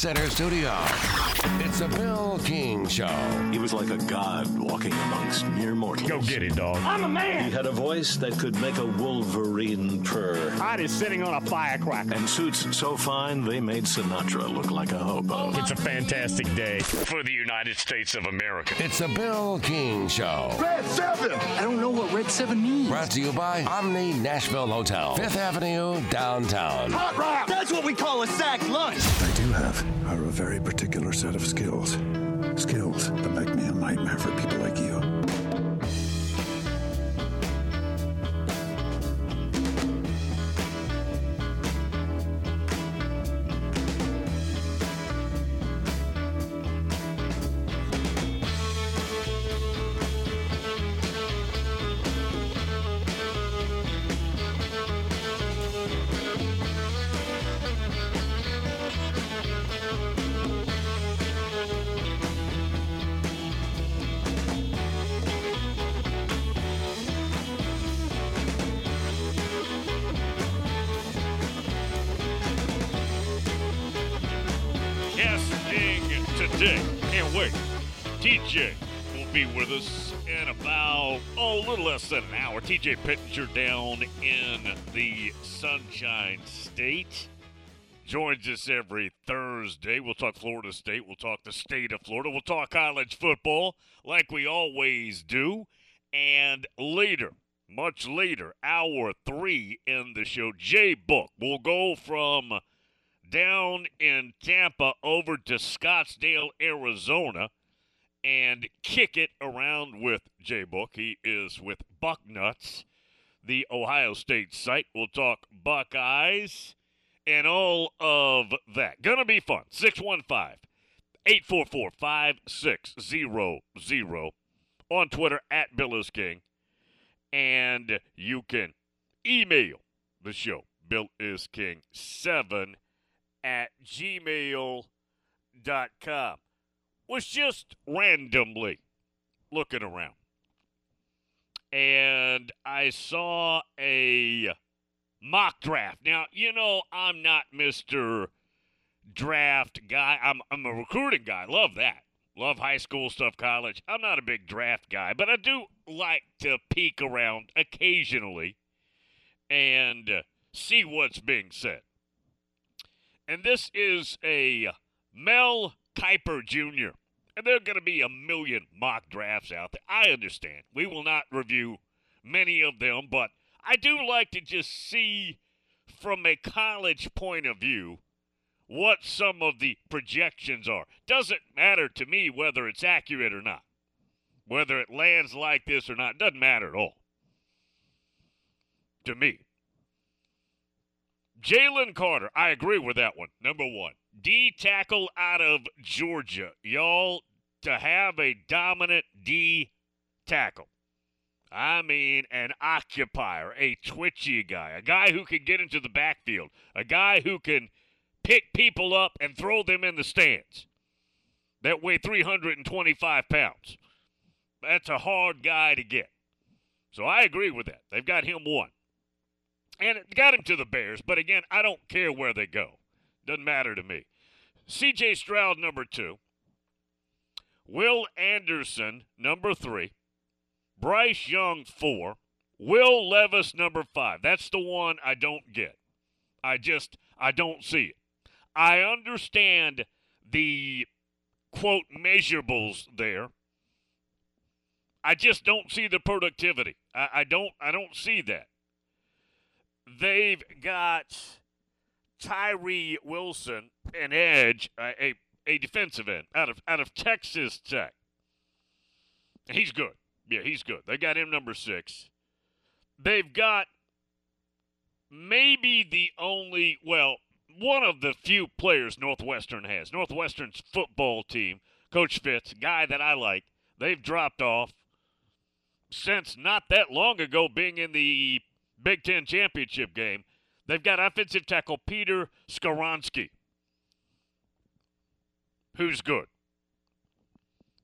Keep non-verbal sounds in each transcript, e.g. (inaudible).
Center studio. It's a Bill King Show. He was like a god walking amongst mere mortals. Go get it, dog. I'm a man. He had a voice that could make a wolverine purr. Heart is sitting on a firecracker. And suits so fine they made Sinatra look like a hobo. It's a fantastic day for the United States of America. It's a Bill King Show. Red 7! I don't know what Red 7 means. Brought to you by Omni Nashville Hotel, Fifth Avenue, downtown. Hot rock! That's what we call a sack lunch. I do have are a very particular set of skills. Skills that make me a nightmare for people little less than an hour. TJ Pittenger down in the Sunshine State. Joins us every Thursday. We'll talk Florida State. We'll talk the state of Florida. We'll talk college football like we always do. And later, much later, hour three in the show, J Book will go from down in Tampa over to Scottsdale, Arizona, and kick it around with J Book. He is with Bucknuts, the Ohio State site. We'll talk Buckeyes and all of that. Gonna be fun. 615 844 5600 on Twitter at Bill is King. And you can email the show, Bill is King 7 at gmail.com. Was just randomly looking around. And I saw a mock draft. Now, you know, I'm not Mr. Draft guy. I'm, I'm a recruiting guy. Love that. Love high school stuff, college. I'm not a big draft guy, but I do like to peek around occasionally and uh, see what's being said. And this is a Mel Kiper Jr. And there are going to be a million mock drafts out there. I understand. We will not review many of them, but I do like to just see from a college point of view what some of the projections are. Doesn't matter to me whether it's accurate or not. Whether it lands like this or not, doesn't matter at all. To me. Jalen Carter, I agree with that one. Number one. D tackle out of Georgia. Y'all, to have a dominant D tackle. I mean, an occupier, a twitchy guy, a guy who can get into the backfield, a guy who can pick people up and throw them in the stands that weigh 325 pounds. That's a hard guy to get. So I agree with that. They've got him one. And it got him to the Bears, but again, I don't care where they go. Doesn't matter to me. CJ Stroud, number two. Will Anderson, number three. Bryce Young, four. Will Levis, number five. That's the one I don't get. I just, I don't see it. I understand the quote measurables there. I just don't see the productivity. I, I don't, I don't see that. They've got Tyree Wilson, an edge, a, a, a defensive end out of out of Texas Tech. He's good. Yeah, he's good. They got him number six. They've got maybe the only, well, one of the few players Northwestern has. Northwestern's football team, Coach Fitz, guy that I like, they've dropped off since not that long ago being in the Big Ten championship game. They've got offensive tackle Peter Skoronski, who's good.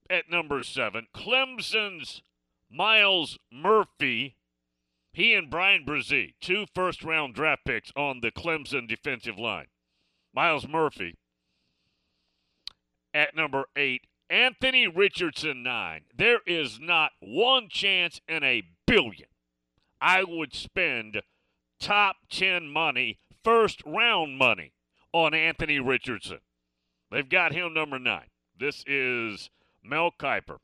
At number seven, Clemson's Myles Murphy. He and Bryan Bresee, two first round draft picks on the Clemson defensive line. Myles Murphy at number eight, Anthony Richardson, nine. There is not one chance in a billion I would spend top 10 money, first round money on Anthony Richardson. They've got him number nine. This is Mel Kiper.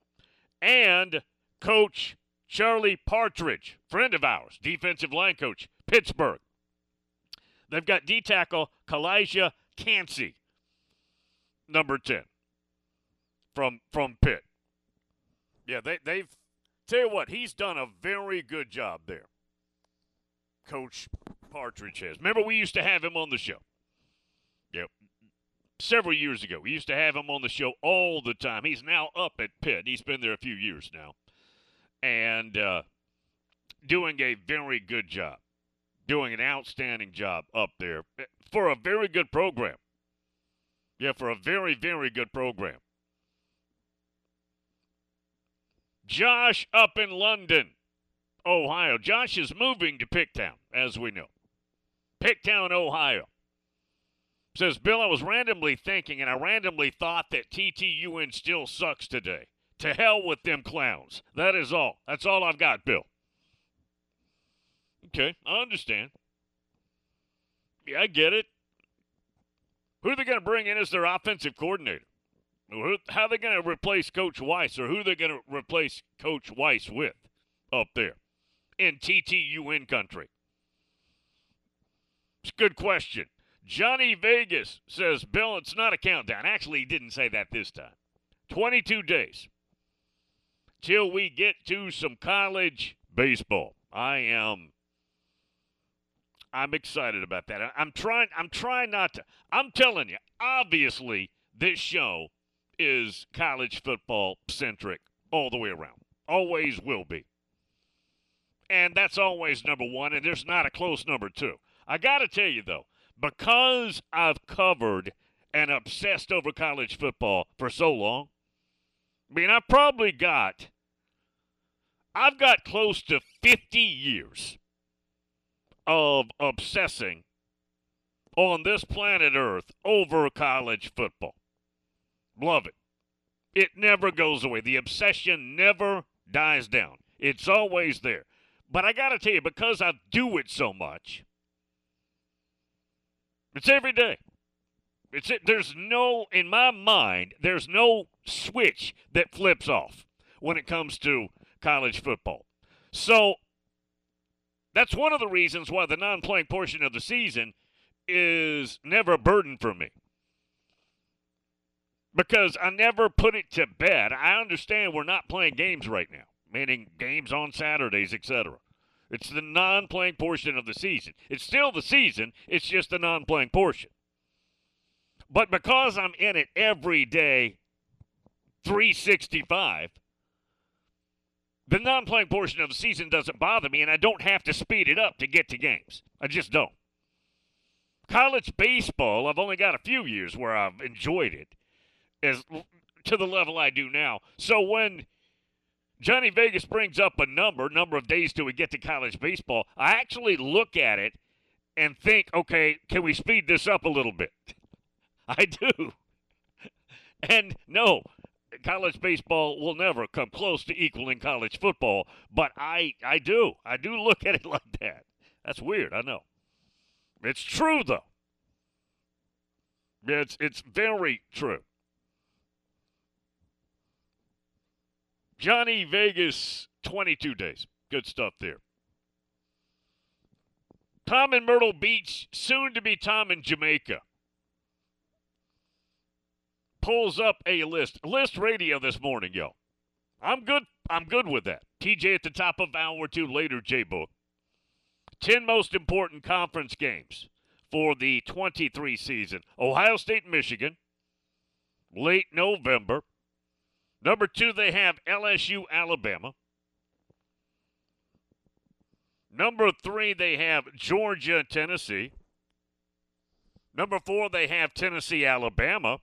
And Coach Charlie Partridge, friend of ours, defensive line coach, Pittsburgh. They've got D tackle Calijah Kancey, number 10 from from Pitt. Yeah, they they've tell you what, he's done a very good job there. Coach Partridge has. Remember we used to have him on the show. Several years ago. We used to have him on the show all the time. He's now up at Pitt. He's been there a few years now. And uh, doing a very good job. Doing an outstanding job up there for a very good program. Yeah, for a very, very good program. Josh up in London, Ohio. Josh is moving to Picktown, as we know. Picktown, Ohio. Says, Bill, I was randomly thinking, and I randomly thought that TTUN still sucks today. To hell with them clowns. That is all. That's all I've got, Bill. Okay, I understand. Yeah, I get it. Who are they going to bring in as their offensive coordinator? How are they going to replace Coach Weiss, or who are they going to replace Coach Weiss with up there in TTUN country? It's a good question. Johnny Vegas says, Bill, it's not a countdown. Actually, he didn't say that this time. 22 days till we get to some college baseball. I am I'm excited about that. I'm trying I'm trying not to. I'm telling you, obviously this show is college football centric all the way around. Always will be. And that's always number 1 and there's not a close number 2. I got to tell you though, because I've covered and obsessed over college football for so long, I mean, I probably got, I've got close to 50 years of obsessing on this planet Earth over college football. Love it. It never goes away. The obsession never dies down. It's always there. But I got to tell you, because I do it so much, it's every day. It's it. There's no, in my mind, there's no switch that flips off when it comes to college football. So that's one of the reasons why the non-playing portion of the season is never a burden for me. Because I never put it to bed. I understand we're not playing games right now, meaning games on Saturdays, etc. It's the non-playing portion of the season. It's still the season, it's just the non-playing portion. But because I'm in it every day, 365, the non playing portion of the season doesn't bother me, and I don't have to speed it up to get to games. I just don't. College baseball, I've only got a few years where I've enjoyed it as to the level I do now. So when Johnny Vegas brings up a number, number of days till we get to college baseball, I actually look at it and think, okay, can we speed this up a little bit? (laughs) I do. And no, college baseball will never come close to equaling college football, but I I do. I do look at it (laughs) like that. That's weird, I know. It's true though. It's it's very true. Johnny Vegas 22 days. Good stuff there. Tom in Myrtle Beach, soon to be Tom in Jamaica pulls up a list. List radio this morning, yo. I'm good. I'm good with that. TJ at the top of hour two later, J Book. 10 most important conference games for the 23 season. Ohio State, Michigan, late November. Number two, they have LSU, Alabama. Number three, they have Georgia, Tennessee. Number four, they have Tennessee, Alabama.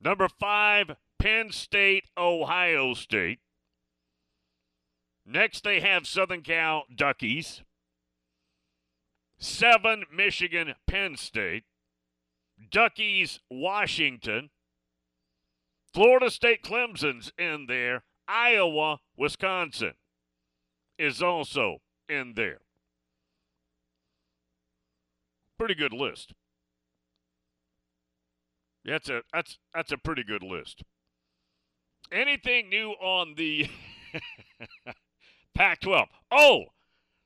Number five, Penn State, Ohio State. Next, they have Southern Cal Duckies. Seven, Michigan, Penn State. Duckies, Washington. Florida State Clemson's in there. Iowa, Wisconsin is also in there. Pretty good list. That's a that's that's a pretty good list. Anything new on the (laughs) Pac-12? Oh,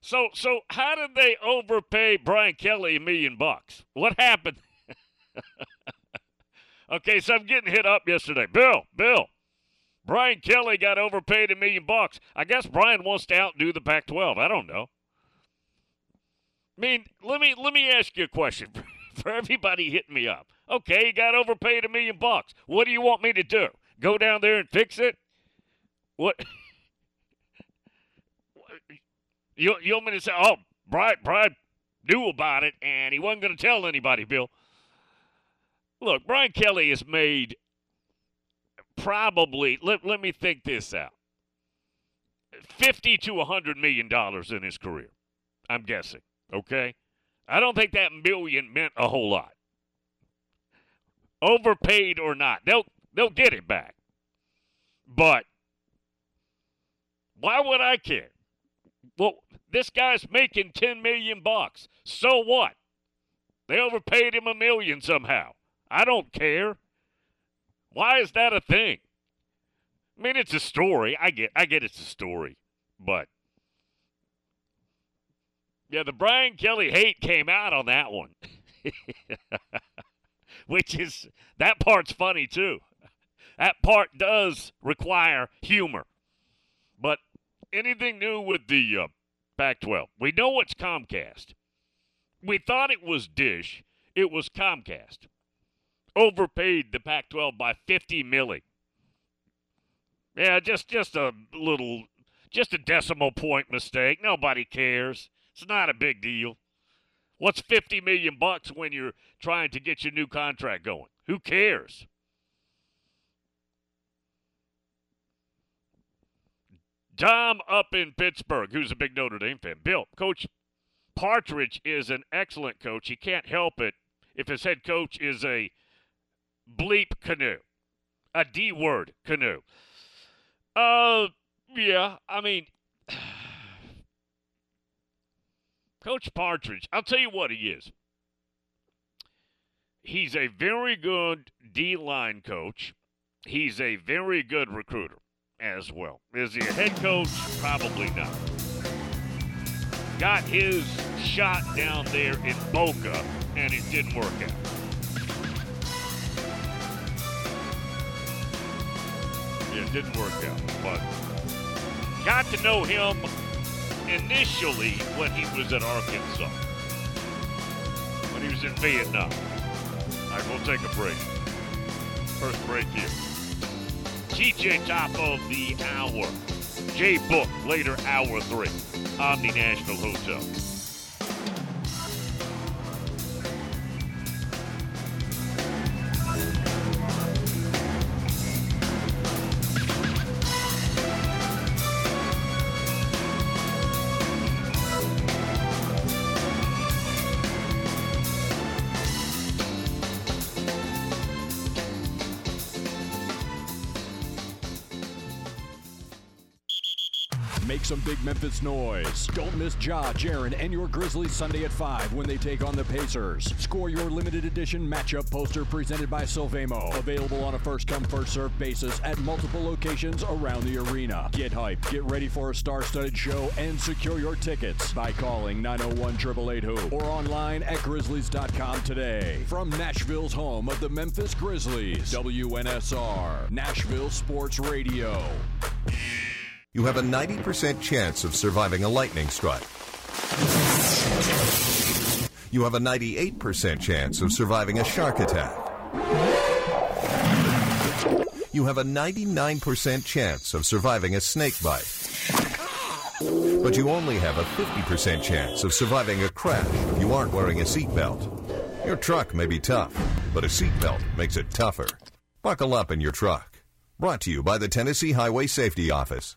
so so how did they overpay Brian Kelly a million bucks? What happened? (laughs) okay, so I'm getting hit up yesterday. Bill, Bill, Brian Kelly got overpaid a million bucks. I guess Brian wants to outdo the Pac-12. I don't know. I mean, let me let me ask you a question (laughs) for everybody hitting me up. Okay, you got overpaid a million bucks. What do you want me to do? Go down there and fix it? What? (laughs) you you want me to say, oh, Brian Brian knew about it and he wasn't going to tell anybody, Bill? Look, Brian Kelly has made probably let, let me think this out. 50 to a 100 million dollars in his career i'm guessing okay? I don't think that million meant a whole lot. Overpaid or not they'll they'll get it back. But why would i care? Well this guy's making 10 million bucks. So what? They overpaid him a million somehow i don't care why is that a thing? I mean, it's a story. I get, I get, it's a story, but yeah, the Brian Kelly hate came out on that one, (laughs) which is that part's funny too. That part does require humor, but anything new with the uh, Pac-12? We know it's Comcast. We thought it was Dish. It was Comcast overpaid the Pac-12 by 50 milli. Yeah, just just a little, just a decimal point mistake. Nobody cares. It's not a big deal. What's 50 million bucks when you're trying to get your new contract going? Who cares? Dom up in Pittsburgh, who's a big Notre Dame fan. Bill, Coach Partridge is an excellent coach. He can't help it if his head coach is a bleep canoe. A D word canoe. Uh, yeah, I mean, (sighs) Coach Partridge, I'll tell you what he is. He's a very good D line coach. He's a very good recruiter as well. Is he a head coach? Probably not. Got his shot down there in Boca, and it didn't work out. Didn't work out, but got to know him initially when he was at Arkansas, when he was in Vietnam. All right, we'll take a break. First break here. TJ top of the hour. Jay Book later hour three. Omni Nashville Hotel. Big Memphis noise. Don't miss Ja, Jaren, and your Grizzlies Sunday at 5 when they take on the Pacers. Score your limited edition matchup poster presented by Sylvamo. Available on a first come, first served basis at multiple locations around the arena. Get hyped, get ready for a star studded show, and secure your tickets by calling 901 888 Hoop or online at Grizzlies.com today. From Nashville's home of the Memphis Grizzlies, WNSR, Nashville Sports Radio. You have a 90% chance of surviving a lightning strike. You have a 98% chance of surviving a shark attack. You have a 99% chance of surviving a snake bite. But you only have a 50% chance of surviving a crash if you aren't wearing a seatbelt. Your truck may be tough, but a seatbelt makes it tougher. Buckle up in your truck. Brought to you by the Tennessee Highway Safety Office.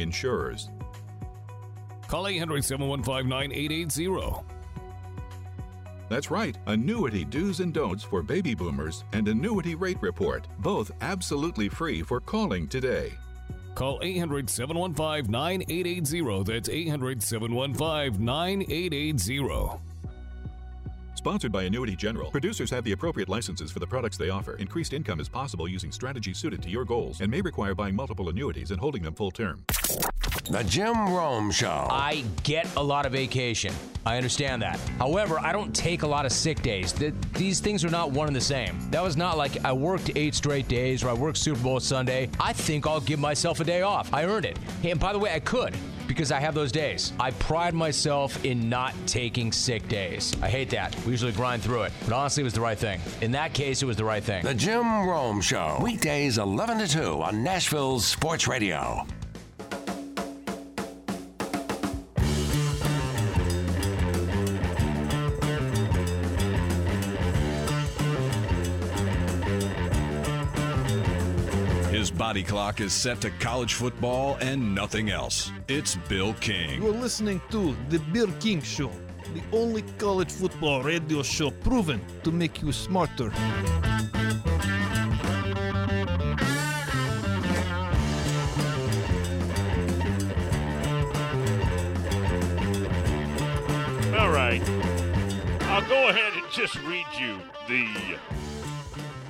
insurers. Call 800 715 9880. That's right, annuity do's and don'ts for baby boomers and annuity rate report, both absolutely free for calling today. Call 800 715 9880. That's 800 715 9880. Sponsored by Annuity General. Producers have the appropriate licenses for the products they offer. Increased income is possible using strategies suited to your goals and may require buying multiple annuities and holding them full term. The Jim Rome Show. I get a lot of vacation. I understand that. However, I don't take a lot of sick days. Th- these things are not one and the same. That was not like I worked eight straight days or I worked Super Bowl Sunday. I think I'll give myself a day off. I earned it. Hey, and by the way, I could because I have those days. I pride myself in not taking sick days. I hate that. We usually grind through it. But honestly, it was the right thing. In that case, it was the right thing. The Jim Rome Show. Weekdays 11 to 2 on Nashville's Sports Radio. Body clock is set to college football and nothing else. It's Bill King. You're listening to The Bill King Show, the only college football radio show proven to make you smarter. All right. I'll go ahead and just read you the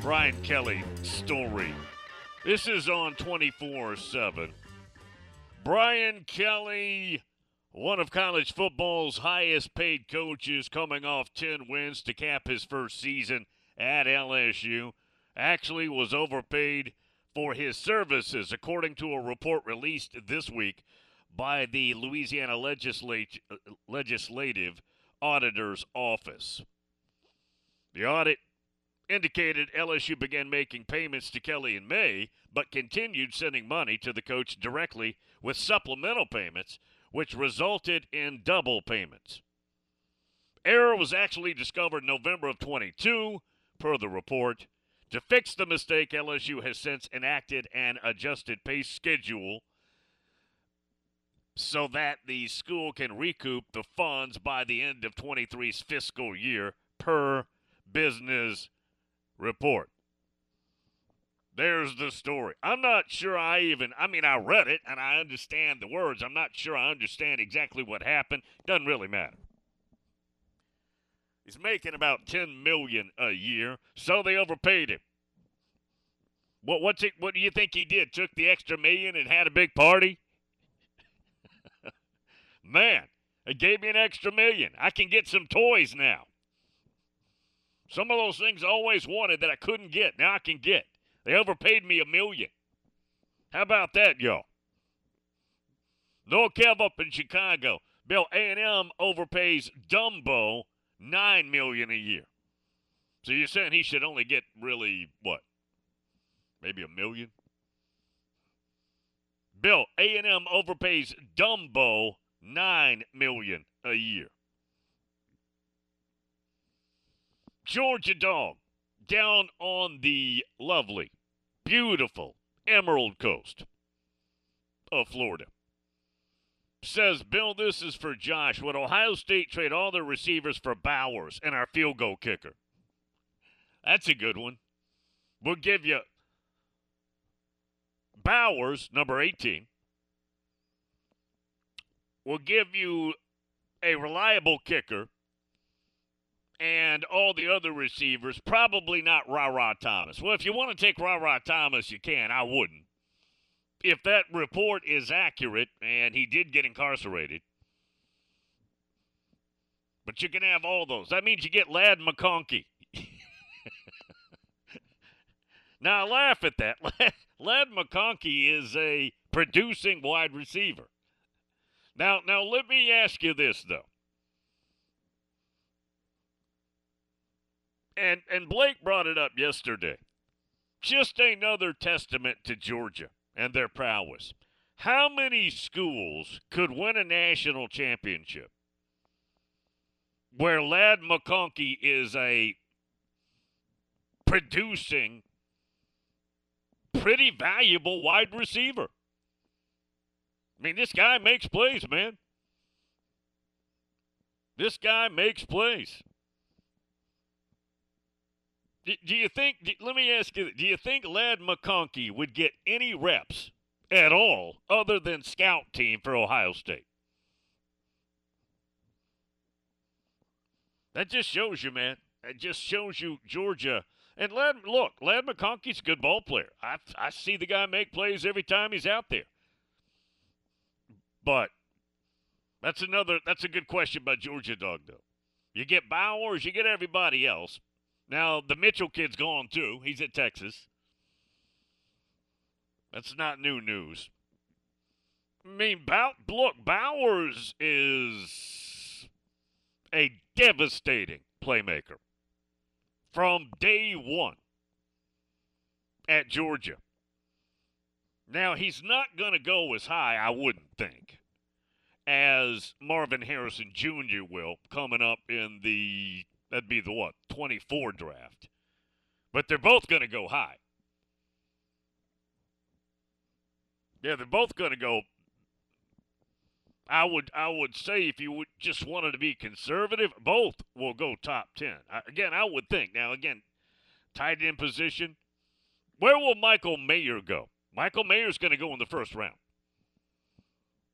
Brian Kelly story. This is on 24 7. Brian Kelly, one of college football's highest paid coaches, coming off 10 wins to cap his first season at LSU, actually was overpaid for his services, according to a report released this week by the Louisiana Legislat- Legislative Auditor's Office. The audit indicated LSU began making payments to Kelly in May, but continued sending money to the coach directly with supplemental payments, which resulted in double payments. Error was actually discovered November of 22, per the report. To fix the mistake, LSU has since enacted an adjusted pay schedule so that the school can recoup the funds by the end of 23's fiscal year per business report. There's the story. I'm not sure I even, I mean, I read it and I understand the words. I'm not sure I understand exactly what happened. Doesn't really matter. He's making about 10 million a year, so they overpaid him. What what's it what do you think he did? Took the extra million and had a big party? (laughs) Man, they gave me an extra million. I can get some toys now. Some of those things I always wanted that I couldn't get, now I can get. They overpaid me a million. How about that, y'all? No Kev up in Chicago. Bill A&M overpays Dumbo nine million a year. So you're saying he should only get really what? Maybe a million? Bill A&M overpays Dumbo nine million a year. Georgia Dog down on the lovely, beautiful Emerald Coast of Florida. Says, Bill, this is for Josh. Would Ohio State trade all their receivers for Bowers and our field goal kicker? That's a good one. We'll give you Bowers, number 18, We'll give you a reliable kicker and all the other receivers, probably not Ra Ra Thomas. Well, if you want to take Ra Ra Thomas, you can. I wouldn't. If that report is accurate and he did get incarcerated, but you can have all those. That means you get Ladd McConkey. (laughs) now, I laugh at that. (laughs) Ladd McConkey is a producing wide receiver. Now, now let me ask you this though. And and Blake brought it up yesterday. Just another testament to Georgia and their prowess. How many schools could win a national championship where Ladd McConkey is a producing pretty valuable wide receiver? I mean, this guy makes plays, man. This guy makes plays. Do, you think, let me ask you, do you think Ladd McConkey would get any reps at all other than scout team for Ohio State? That just shows you, man. That just shows you Georgia. And Ladd, look, Ladd McConkey's a good ball player. I, I see the guy make plays every time he's out there. But that's another that's a good question by Georgia Dog though. You get Bowers, you get everybody else. Now the Mitchell kid's gone too. He's at Texas. That's not new news. I mean, Bow- look, Bowers is a devastating playmaker from day one at Georgia. Now, he's not going to go as high, I wouldn't think, as Marvin Harrison Jr. will coming up in the, that'd be the what, 24 draft. But they're both going to go high. Yeah, they're both going to go. I would I would say if you would just wanted to be conservative, both will go top ten. I, again, I would think. Now, again, tight end position. Where will Michael Mayer go? Michael Mayer's going to go in the first round.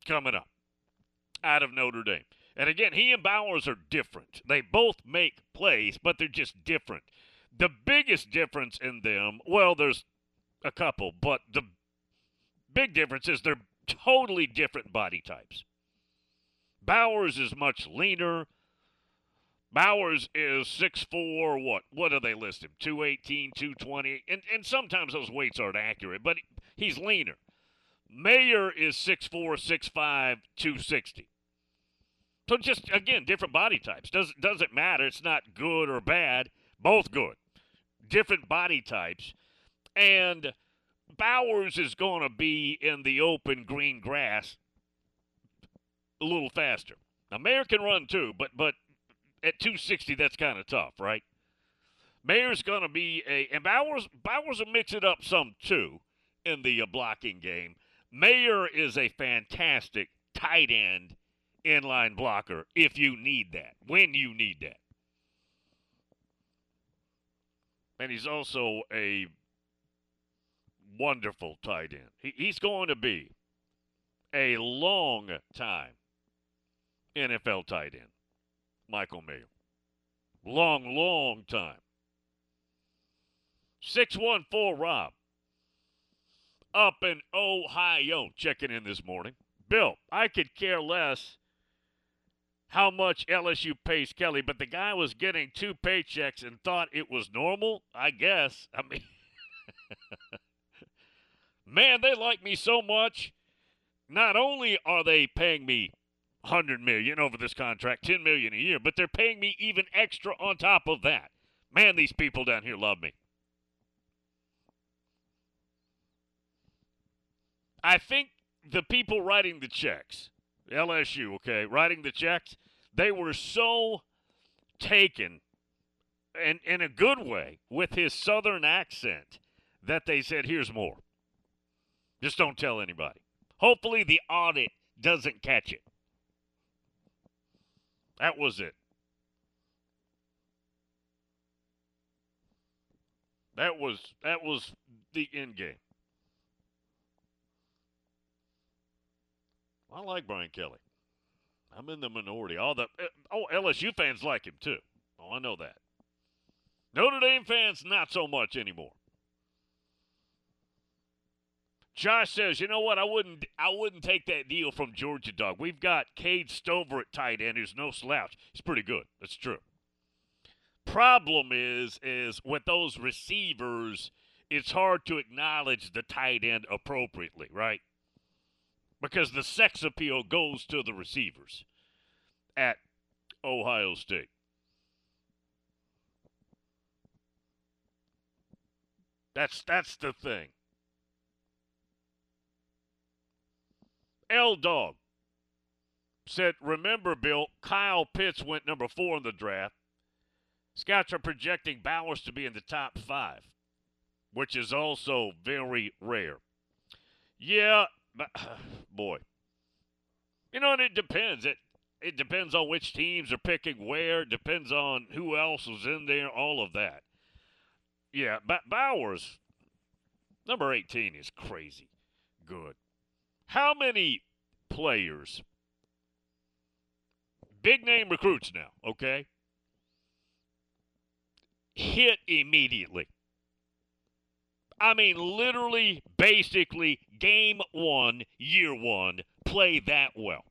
Coming up out of Notre Dame. And again, he and Bowers are different. They both make plays, but they're just different. The biggest difference in them, well, there's a couple, but the big difference is they're totally different body types. Bowers is much leaner. Bowers is 6'4", what? What do they list him? 218, 220. And, and sometimes those weights aren't accurate, but he's leaner. Mayer is 6'4", 6'5", 260. So just, again, different body types. Does, doesn't matter. It's not good or bad. Both good. Different body types. And Bowers is going to be in the open green grass a little faster. Now, Mayer can run too, but but at 260, that's kind of tough, right? Mayer's going to be a and Bowers Bowers will mix it up some too in the uh, blocking game. Mayer is a fantastic tight end inline blocker if you need that, when you need that. And he's also a wonderful tight end. He, he's going to be a long time NFL tight end, Michael Mayer. Long, long time. 614 Rob. Up in Ohio, checking in this morning. Bill, I could care less how much LSU pays Kelly, but the guy was getting two paychecks and thought it was normal, I guess. I mean, (laughs) man, they like me so much. Not only are they paying me 100 million over this contract, 10 million a year, but they're paying me even extra on top of that. Man, these people down here love me. I think the people writing the checks, LSU, okay, writing the checks, they were so taken and in a good way with his southern accent that they said, here's more. Just don't tell anybody. Hopefully the audit doesn't catch it. That was it. That was that was the end game. I like Brian Kelly. I'm in the minority. All the uh, oh LSU fans like him too. Oh, I know that. Notre Dame fans not so much anymore. Josh says, "You know what? I wouldn't I wouldn't take that deal from Georgia Dog. We've got Cade Stover at tight end who's no slouch. He's pretty good. That's true. Problem is is with those receivers, it's hard to acknowledge the tight end appropriately, right? Because the sex appeal goes to the receivers at Ohio State. That's that's the thing. L Dog said, Remember, Bill, Kyle Pitts went number four in the draft. Scouts are projecting Bowers to be in the top five, which is also very rare. Yeah, (coughs) boy. You know, and it depends. It it depends on which teams are picking where. Depends on who else is in there. All of that. Yeah, but Bowers, number 18, is crazy good. How many players, big name recruits now, okay, hit immediately? I mean, literally, basically, game one, year one, play that well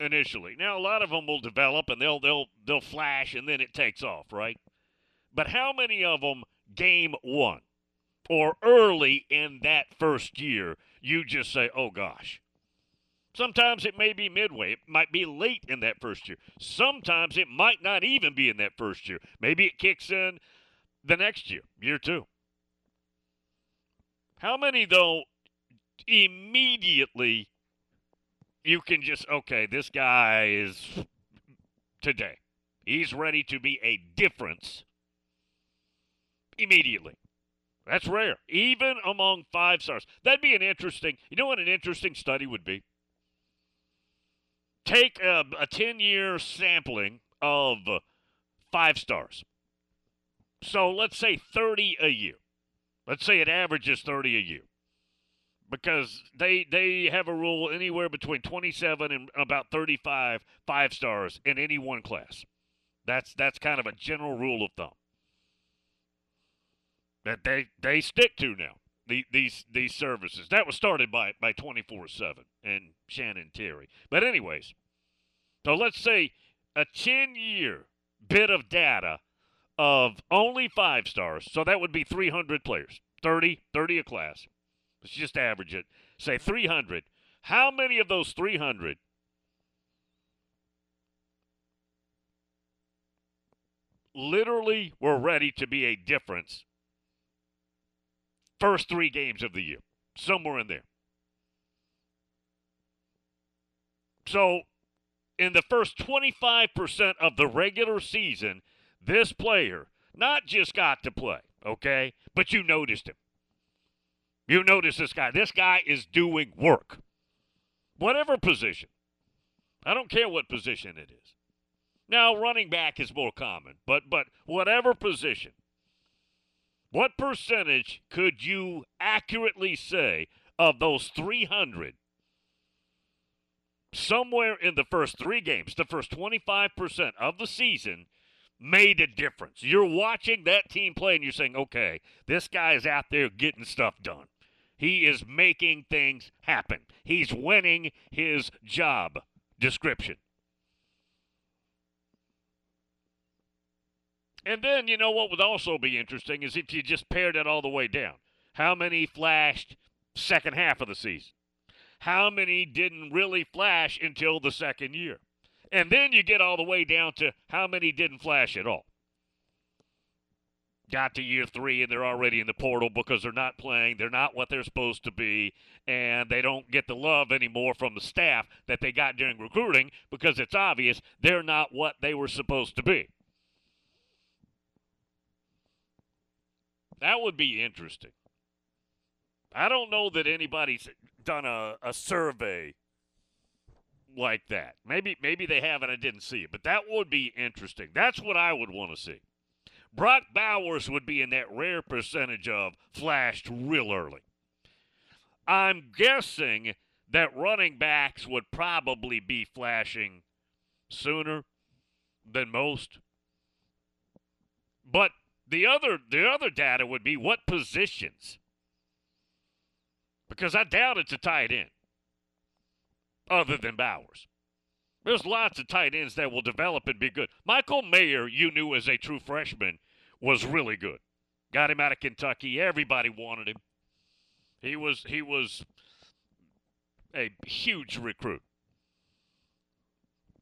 initially. Now, a lot of them will develop and they'll they'll they'll flash and then it takes off, right? But how many of them game one or early in that first year you just say, "Oh gosh." Sometimes it may be midway. It might be late in that first year. Sometimes it might not even be in that first year. Maybe it kicks in the next year, year two. How many, though, immediately you can just, okay, this guy is today. He's ready to be a difference immediately. That's rare, even among five stars. That'd be an interesting, you know what an interesting study would be? Take a, a 10 year sampling of five stars. So let's say 30 a year. Let's say it averages 30 a year. Because they they have a rule anywhere between 27 and about 35 five stars in any one class. That's that's kind of a general rule of thumb that they they stick to now. The, these these services that was started by by 24/7 and Shannon Terry. But anyways, so let's say a 10 year bit of data of only five stars. So that would be 300 players, 30 30 a class. Let's just average it. Say 300. How many of those 300 literally were ready to be a difference first three games of the year, somewhere in there. So, in the first 25% of the regular season, this player not just got to play, okay, but you noticed him. You notice this guy. This guy is doing work. Whatever position. I don't care what position it is. Now, running back is more common, but but whatever position. What percentage could you accurately say of those 300 somewhere in the first three games, the first 25% of the season, made a difference? You're watching that team play and you're saying, okay, this guy is out there getting stuff done. He is making things happen. He's winning his job description. And then, you know what would also be interesting is if you just pared it all the way down. How many flashed second half of the season? How many didn't really flash until the second year? And then you get all the way down to how many didn't flash at all. Got to year three and they're already in the portal because they're not playing, they're not what they're supposed to be, and they don't get the love anymore from the staff that they got during recruiting because it's obvious they're not what they were supposed to be. That would be interesting. I don't know that anybody's done a, a survey like that. Maybe maybe they have and I didn't see it, but that would be interesting. That's what I would want to see. Brock Bowers would be in that rare percentage of flashed real early. I'm guessing that running backs would probably be flashing sooner than most. But the other the other data would be what positions. Because I doubt it's a tight end. Other than Bowers. There's lots of tight ends that will develop and be good. Michael Mayer, you knew as a true freshman, was really good. Got him out of Kentucky. Everybody wanted him. He was he was a huge recruit.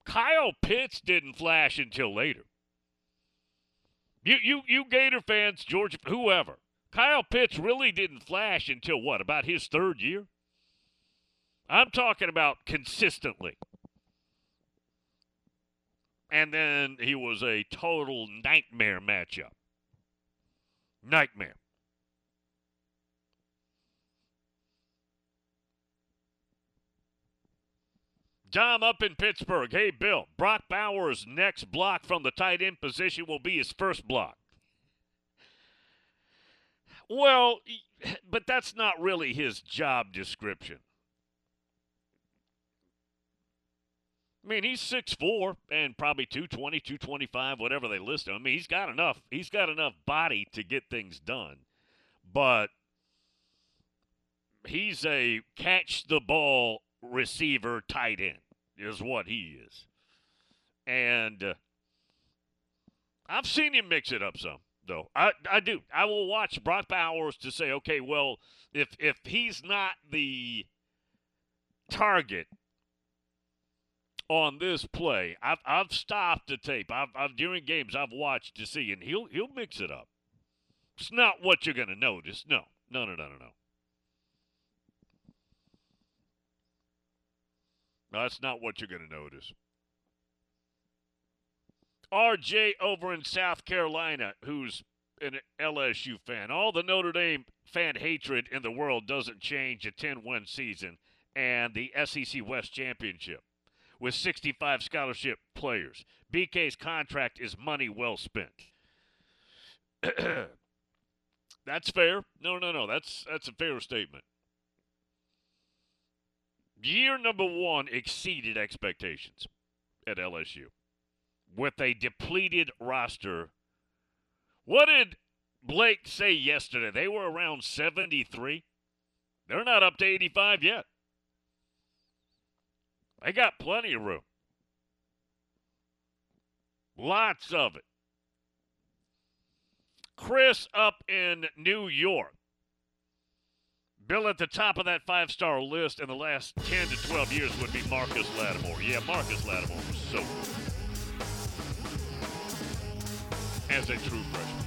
Kyle Pitts didn't flash until later. You you you Gator fans, Georgia, whoever. Kyle Pitts really didn't flash until what? About his third year? I'm talking about consistently. And then he was a total nightmare matchup. Nightmare. Dom up in Pittsburgh. Hey, Bill. Brock Bowers' next block from the tight end position will be his first block. Well, but that's not really his job description. I mean, he's 6'4 and probably 220, 225, whatever they list him. I mean, he's got enough he's got enough body to get things done. But he's a catch the ball receiver tight end is what he is. And uh, I've seen him mix it up some though. I I do. I will watch Brock Bowers to say, okay, well, if if he's not the target on this play, I've I've stopped the tape. I've, I've during games I've watched to see, and he'll he'll mix it up. It's not what you're gonna notice. No, no, no, no, no, no. That's not what you're going to notice. RJ over in South Carolina, who's an LSU fan. All the Notre Dame fan hatred in the world doesn't change a 10 win season and the SEC West Championship with 65 scholarship players. BK's contract is money well spent. (clears throat) that's fair. No, no, no. That's that's a fair statement. Year number one exceeded expectations at LSU with a depleted roster. What did Blake say yesterday? They were around 73. They're not up to 85 yet. They got plenty of room. Lots of it. Chris up in New York Bill, at the top of that five star list in the last 10 to 12 years would be Marcus Lattimore. Yeah, Marcus Lattimore was so good. As a true freshman.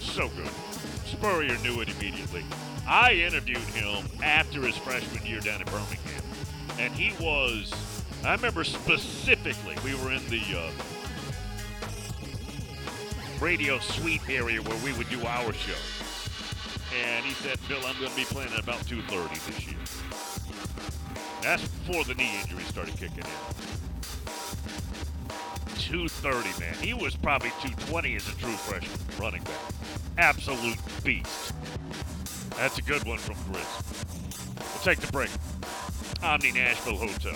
So good. Spurrier knew it immediately. I interviewed him after his freshman year down in Birmingham. And he was, I remember specifically, we were in the uh, radio suite area where we would do our show and he said, Bill, I'm going to be playing at about 230 this year. That's before the knee injury started kicking in. 230, man. He was probably 220 as a true freshman running back. Absolute beast. That's a good one from Chris. We'll take the break. Omni Nashville Hotel.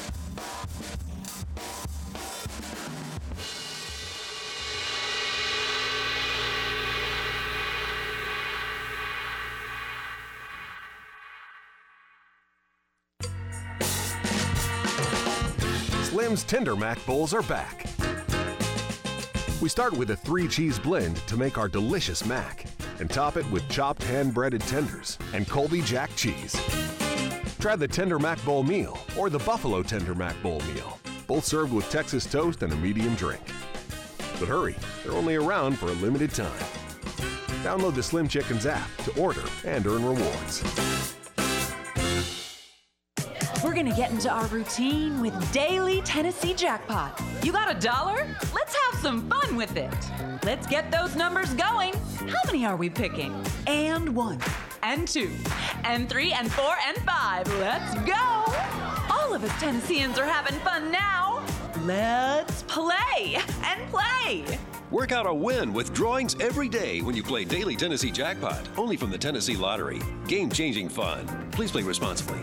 Slim's Tender Mac Bowls are back. We start with a three cheese blend to make our delicious mac and top it with chopped hand breaded tenders and Colby Jack cheese. Try the Tender Mac Bowl meal or the Buffalo Tender Mac Bowl meal, both served with Texas toast and a medium drink. But hurry, they're only around for a limited time. Download the Slim Chickens app to order and earn rewards. We're gonna get into our routine with Daily Tennessee Jackpot. You got a dollar? Let's have some fun with it. Let's get those numbers going. How many are we picking? And one, and two, and three, and four, and five. Let's go! All of us Tennesseans are having fun now. Let's play and play. Work out a win with drawings every day when you play Daily Tennessee Jackpot, only from the Tennessee Lottery. Game changing fun. Please play responsibly.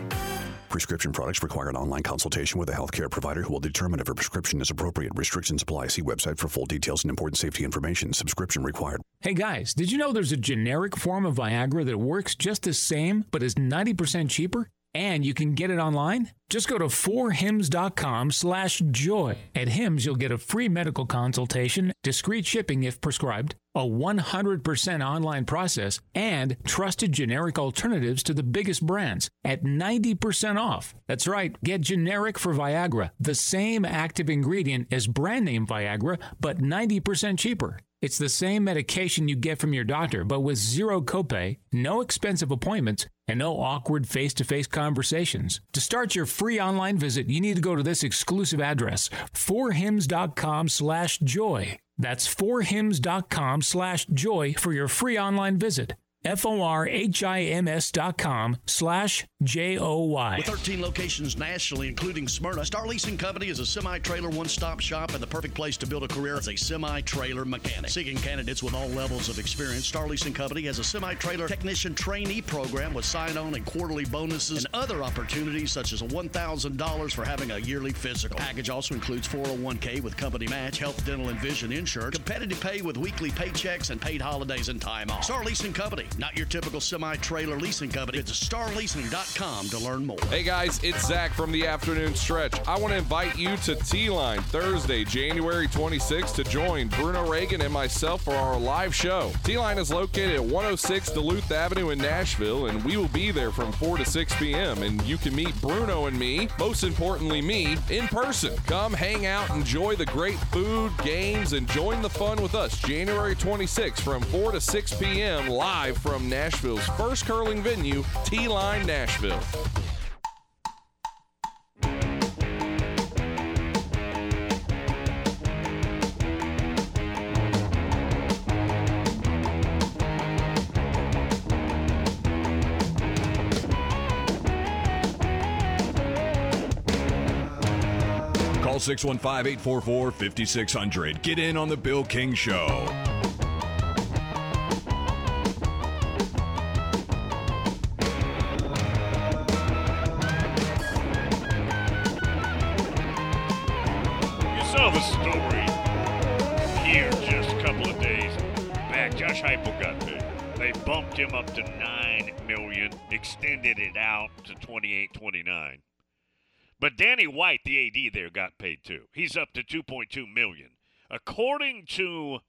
Prescription products require an online consultation with a healthcare provider who will determine if a prescription is appropriate. Restrictions apply. See website for full details and important safety information. Subscription required. Hey guys, did you know there's a generic form of Viagra that works just the same but is 90% cheaper? And you can get it online? Just go to forhims.com slash joy. At Hims, you'll get a free medical consultation, discreet shipping if prescribed, a 100% online process, and trusted generic alternatives to the biggest brands at 90% off. That's right, get generic for Viagra, the same active ingredient as brand name Viagra, but 90% cheaper. It's the same medication you get from your doctor, but with zero copay, no expensive appointments, and no awkward face to face conversations. To start your free online visit, you need to go to this exclusive address, forhims.com slash joy. That's forhims.com slash joy for your free online visit. F-O-R-H-I-M-S dot com slash J-O-Y. With 13 locations nationally, including Smyrna, Star Leasing Company is a semi-trailer one-stop shop and the perfect place to build a career as a semi-trailer mechanic. Seeking candidates with all levels of experience, Star Leasing Company has a semi-trailer technician trainee program with sign-on and quarterly bonuses and other opportunities such as $1,000 for having a yearly physical. Package also includes 401k with company match, health, dental, and vision insurance, competitive pay with weekly paychecks and paid holidays and time off. Star Leasing Company, not your typical semi-trailer leasing company. It's starleasing.com to learn more. Hey guys, it's Zach from the afternoon stretch. I want to invite you to T Line Thursday, January 26th to join Bruno Reagan and myself for our live show. T Line is located at 106 Duluth Avenue in Nashville, and we will be there from 4 to 6 p.m. And you can meet Bruno and me, most importantly, me, in person. Come hang out, enjoy the great food, games, and join the fun with us January 26th from 4 to 6 p.m. live from Nashville's first curling venue, T Line Nashville. Call 615 844 5600. Get in on the Bill King Show. But Danny White, the AD there, got paid too. He's up to 2.2 million, according to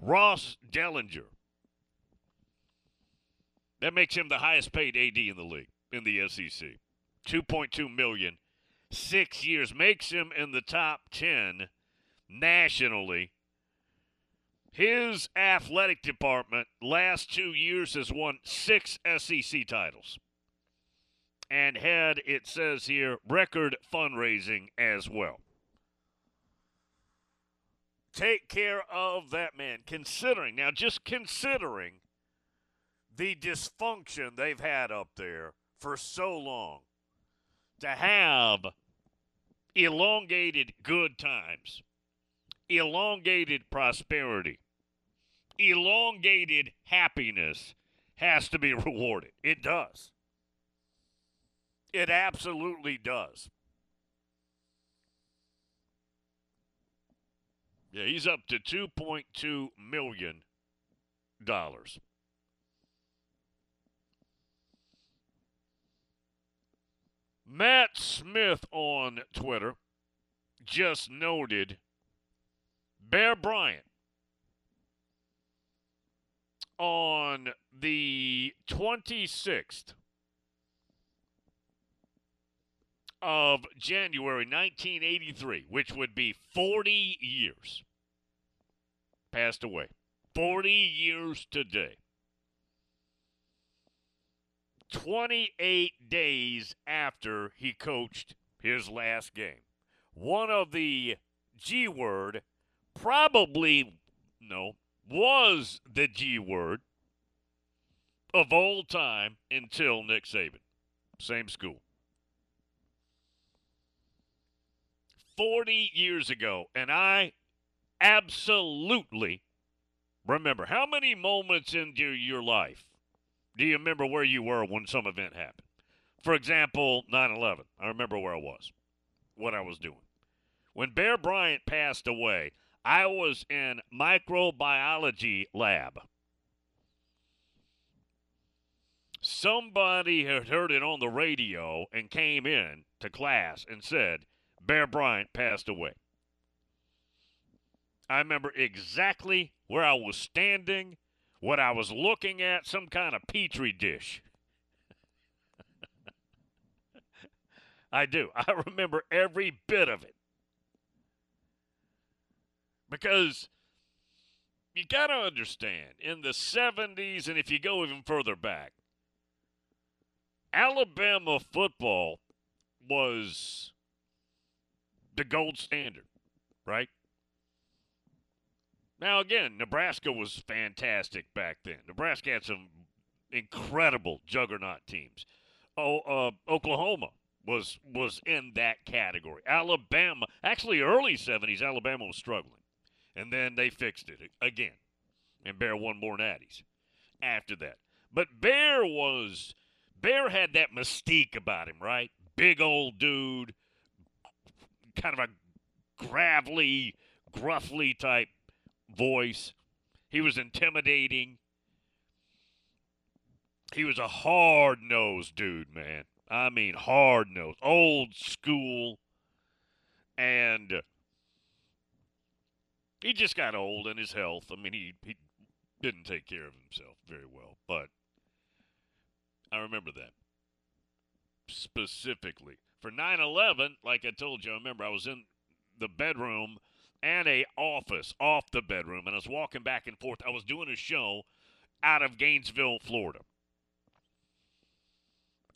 Ross Dellenger. That makes him the highest paid AD in the league in the SEC. 2.2 million, six years makes him in the top 10 nationally. His athletic department last two years has won six SEC titles and had, it says here, record fundraising as well. Take care of that man. Considering, now just considering the dysfunction they've had up there for so long, to have elongated good times, elongated prosperity, elongated happiness has to be (laughs) rewarded. It does. It absolutely does. Yeah, he's up to 2.2 million dollars. Matt Smith on Twitter just noted Bear Bryant on the 26th of January 1983, which would be 40 years, passed away. 40 years today. 28 days after he coached his last game. One of the G word, probably, no, was the G word of all time until Nick Saban. Same school. 40 years ago, and I absolutely remember. How many moments into your life do you remember where you were when some event happened? For example, 9 11. I remember where I was, what I was doing. When Bear Bryant passed away, I was in microbiology lab. Somebody had heard it on the radio and came in to class and said, Bear Bryant passed away. I remember exactly where I was standing, what I was looking at, some kind of petri dish. (laughs) I do. I remember every bit of it. Because you got to understand, in the 70s, and if you go even further back, Alabama football was the gold standard, right? Now, again, Nebraska was fantastic back then. Nebraska had some incredible juggernaut teams. Oh, uh, Oklahoma was was in that category. Alabama, actually, early '70s, Alabama was struggling, and then they fixed it again, and Bear won more natties after that. But Bear was Bear had that mystique about him, right? Big old dude, kind of a gravelly, gruffly type voice. He was intimidating. He was a hard nosed dude, man. I mean, hard nosed, old school. And he just got old in his health. I mean, he, he didn't take care of himself very well. But I remember that specifically. For 9 11, like I told you, I remember I was in the bedroom and a office off the bedroom, and I was walking back and forth. I was doing a show out of Gainesville, Florida.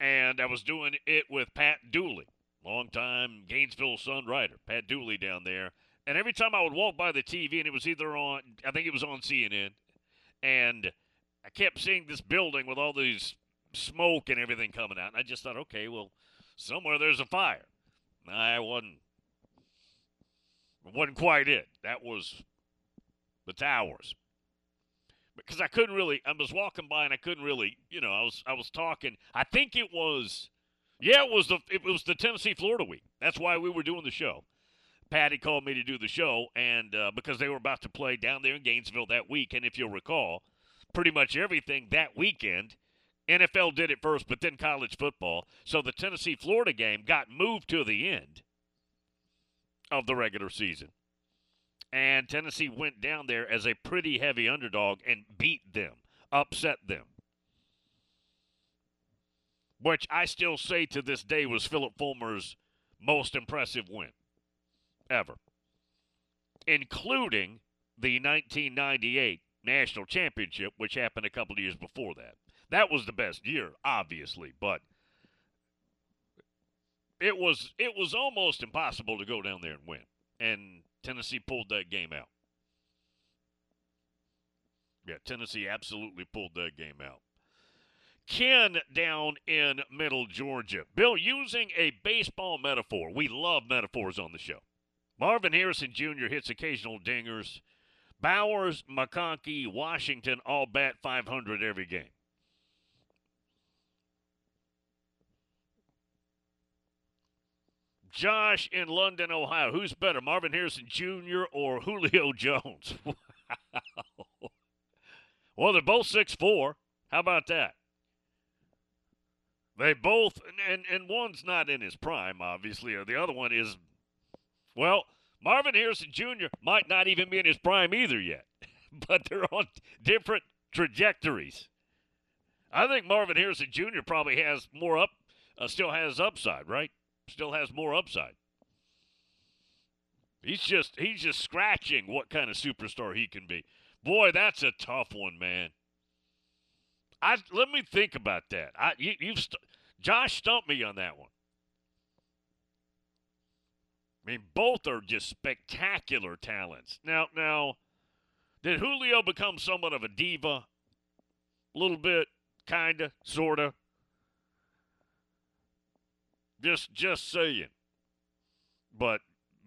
And I was doing it with Pat Dooley, longtime Gainesville Sun writer, Pat Dooley down there. And every time I would walk by the TV, and it was either on, I think it was on CNN, and I kept seeing this building with all these smoke and everything coming out. And I just thought, okay, well, somewhere there's a fire. I wasn't wasn't quite it. That was the towers. Because I couldn't really I was walking by and I couldn't really, you know, I was I was talking. I think it was yeah, it was the it was the Tennessee Florida week. That's why we were doing the show. Patty called me to do the show, and uh, because they were about to play down there in Gainesville that week, and if you'll recall, pretty much everything that weekend NFL did it first, but then college football. So the Tennessee Florida game got moved to the end of the regular season. And Tennessee went down there as a pretty heavy underdog and beat them, upset them. Which I still say to this day was Phillip Fulmer's most impressive win ever, including the 1998 national championship, which happened a couple of years before that. That was the best year, obviously, but it was it was almost impossible to go down there and win. And Tennessee pulled that game out. Yeah, Tennessee absolutely pulled that game out. Ken down in Middle Georgia. Bill, using a baseball metaphor, we love metaphors on the show. Marvin Harrison Jr. hits occasional dingers. Bowers, McConkey, Washington all bat 500 every game. Josh in London, Ohio. Who's better, Marvin Harrison Jr. or Julio (laughs) Jones? wow. Well, they're both six four. How about that? They both, and, and one's not in his prime, obviously, or the other one is, well, Marvin Harrison Jr. might not even be in his prime either yet, (laughs) but they're on different trajectories. I think Marvin Harrison Jr. probably has more up, uh, still has upside, right? Still has more upside. He's just he's just scratching what kind of superstar he can be. Boy, that's a tough one, man. I let me think about that. I you, you've st- Josh stumped me on that one. I mean, both are just spectacular talents. Now, now, did Julio become somewhat of a diva? A little bit, kinda, sorta. Just, just saying. But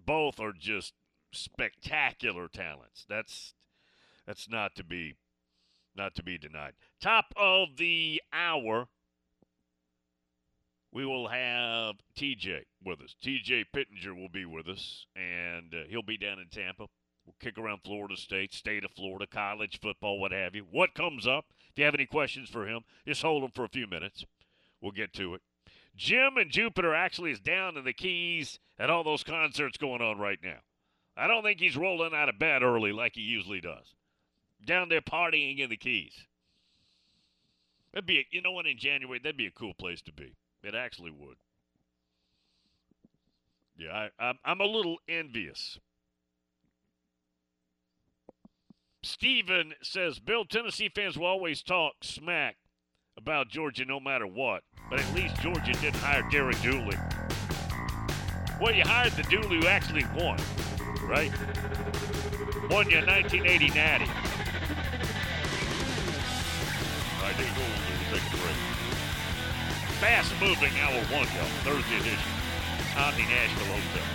both are just spectacular talents. That's that's not to be not to be denied. Top of the hour. we will have TJ with us. TJ Pittenger will be with us, and uh, he'll be down in Tampa. We'll kick around Florida State, state of Florida, college football, what have you. What comes up? If you have any questions for him, just hold them for a few minutes. We'll get to it. Jim and Jupiter actually is down in the Keys at all those concerts going on right now. I don't think he's rolling out of bed early like he usually does. Down there partying in the Keys. That'd be, a, you know what, in January, that'd be a cool place to be. It actually would. Yeah, I, I'm, I'm a little envious. Steven says, Bill, Tennessee fans will always talk smack about Georgia no matter what, but at least Georgia didn't hire Derek Dooley. Well, you hired the Dooley who actually won, right? Won your 1980 Natty. All right, there you go. Fast moving hour one, y'all. Thursday edition. Omni Nashville Hotel.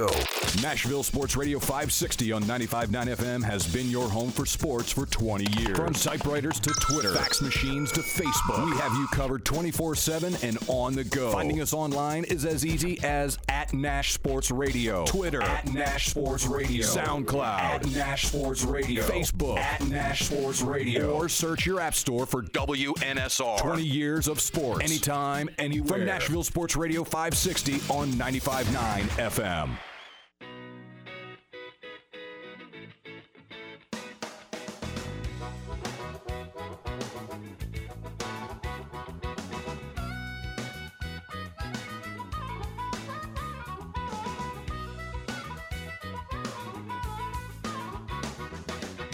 Nashville Sports Radio 560 on 95.9 FM has been your home for sports for 20 years. From typewriters to Twitter, fax machines to Facebook, we have you covered 24 7 and on the go. Finding us online is as easy as at Nash Sports Radio, Twitter at Nash Sports Radio, SoundCloud at Nash Sports Radio, Facebook at Nash Sports Radio, or search your app store for WNSR. 20 years of sports, anytime, anywhere. From Nashville Sports Radio 560 on 95.9 FM.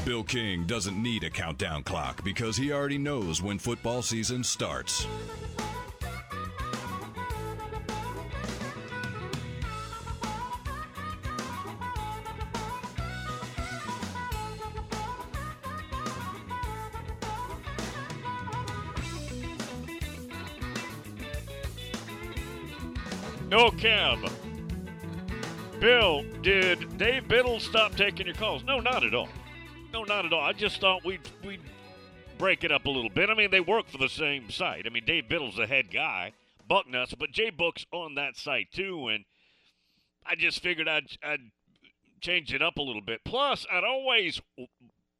Bill King doesn't need a countdown clock because he already knows when football season starts. No cab. Bill, did Dave Biddle stop taking your calls? No, not at all. No, not at all. I just thought we'd we'd break it up a little bit. I mean, they work for the same site. I mean, Dave Biddle's the head guy, Bucknuts, but Jay Book's on that site too, and I just figured I'd I'd change it up a little bit. Plus, I'd always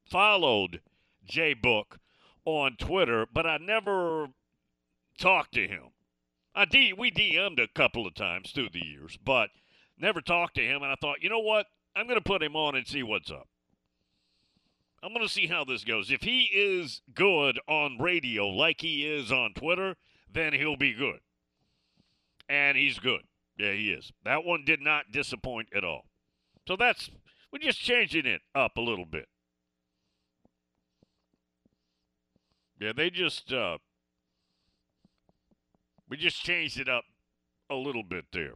followed Jay Book on Twitter, but I never talked to him. I D we DM'd a couple of times through the years, but never talked to him. And I thought, you know what? I'm going to put him on and see what's up. I'm going to see how this goes. If he is good on radio like he is on Twitter, then he'll be good. And he's good. Yeah, he is. That one did not disappoint at all. So that's, we're just changing it up a little bit. Yeah, they just, uh, we just changed it up a little bit there.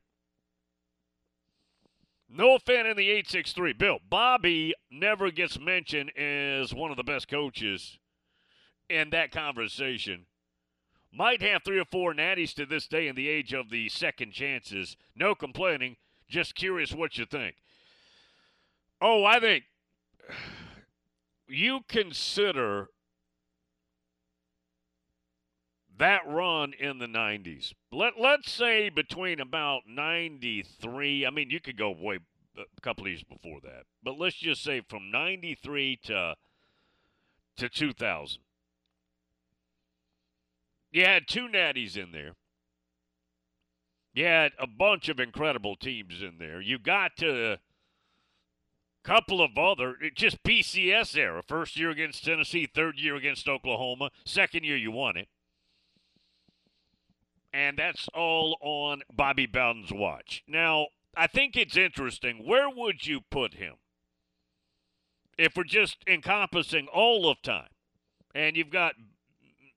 Nole fan in the 863. Bill, Bobby never gets mentioned as one of the best coaches in that conversation. Might have three or four natties to this day in the age of the second chances. No complaining. Just curious what you think. Oh, I think (sighs) you consider that run in the 90s. Let let's say between about 93, I mean you could go way a couple years before that. But let's just say from 93 to to 2000. You had two natties in there. You had a bunch of incredible teams in there. You got to couple of other just BCS era. First year against Tennessee, third year against Oklahoma, second year you won it and that's all on Bobby Bowden's watch. Now, I think it's interesting. Where would you put him? If we're just encompassing all of time, and you've got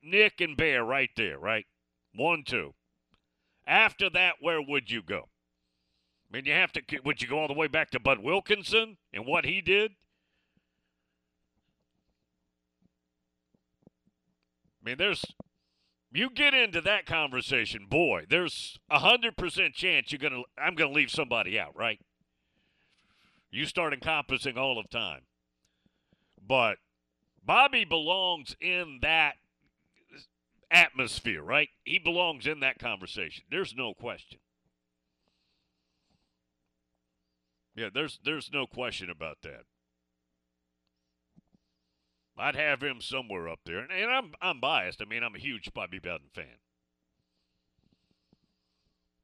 Nick and Bear right there, right? One, two. After that, where would you go? I mean, you have to. Would you go all the way back to Bud Wilkinson and what he did? I mean, there's you get into that conversation, boy, there's a hundred percent chance you're gonna I'm gonna leave somebody out, right? You start encompassing all of time. But Bobby belongs in that atmosphere, right? He belongs in that conversation. There's no question. Yeah, there's there's no question about that. I'd have him somewhere up there. And, and I'm I'm biased. I mean, I'm a huge Bobby Bowden fan.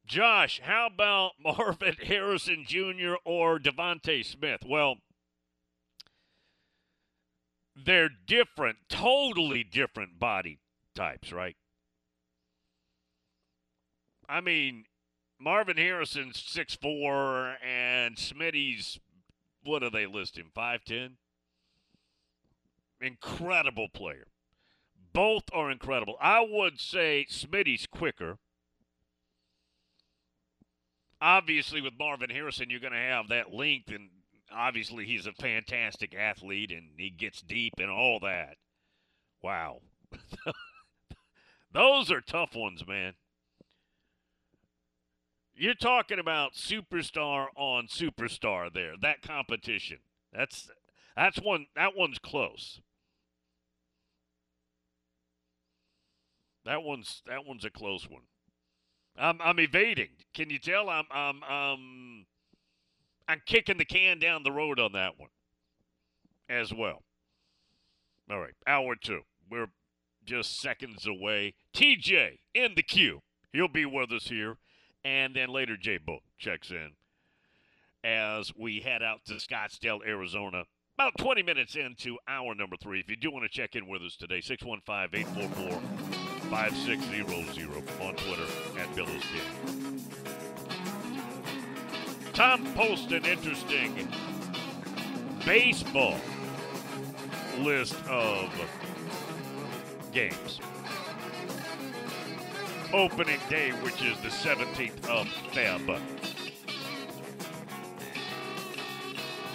Josh, how about (laughs) Marvin Harrison Jr. or DeVonta Smith? Well, they're different, totally different body types, right? I mean, Marvin Harrison's six four, and Smitty's, what do they list him, 5'10"? Incredible player. Both are incredible. I would say Smitty's quicker. Obviously, with Marvin Harrison, you're going to have that length, and obviously, he's a fantastic athlete and he gets deep and all that. Wow. (laughs) Those are tough ones, man. You're talking about superstar on superstar there. That competition. That's that's one that one's close. That one's that one's a close one. I'm I'm evading. Can you tell? I'm I'm um I'm kicking the can down the road on that one as well. All right, hour two. We're just seconds away. TJ in the queue. He'll be with us here, and then later Jay Book checks in as we head out to Scottsdale, Arizona. About 20 minutes into hour number three. If you do want to check in with us today, 615 844 5600 on Twitter at Billis Tom posted an interesting baseball list of games. Opening day, which is the 17th of Feb.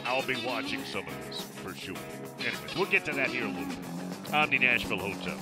I'll be watching some of this for sure. Anyways, we'll get to that here a little bit the Nashville Hotel.